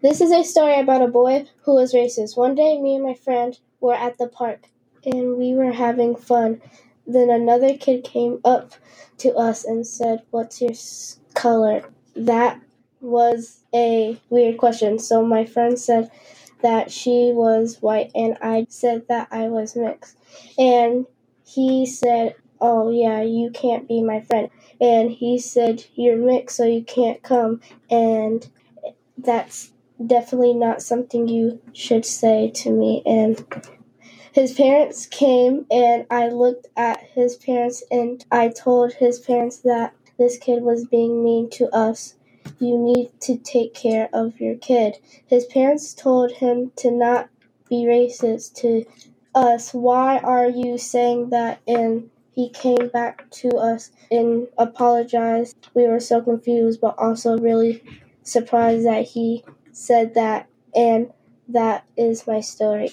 This is a story about a boy who was racist. One day, me and my friend were at the park and we were having fun. Then another kid came up to us and said, What's your color? That was a weird question. So my friend said that she was white and I said that I was mixed. And he said, Oh, yeah, you can't be my friend. And he said, You're mixed, so you can't come. And that's definitely not something you should say to me. And his parents came, and I looked at his parents and I told his parents that this kid was being mean to us. You need to take care of your kid. His parents told him to not be racist to us. Why are you saying that? And he came back to us and apologized. We were so confused, but also really surprised that he said that. And that is my story.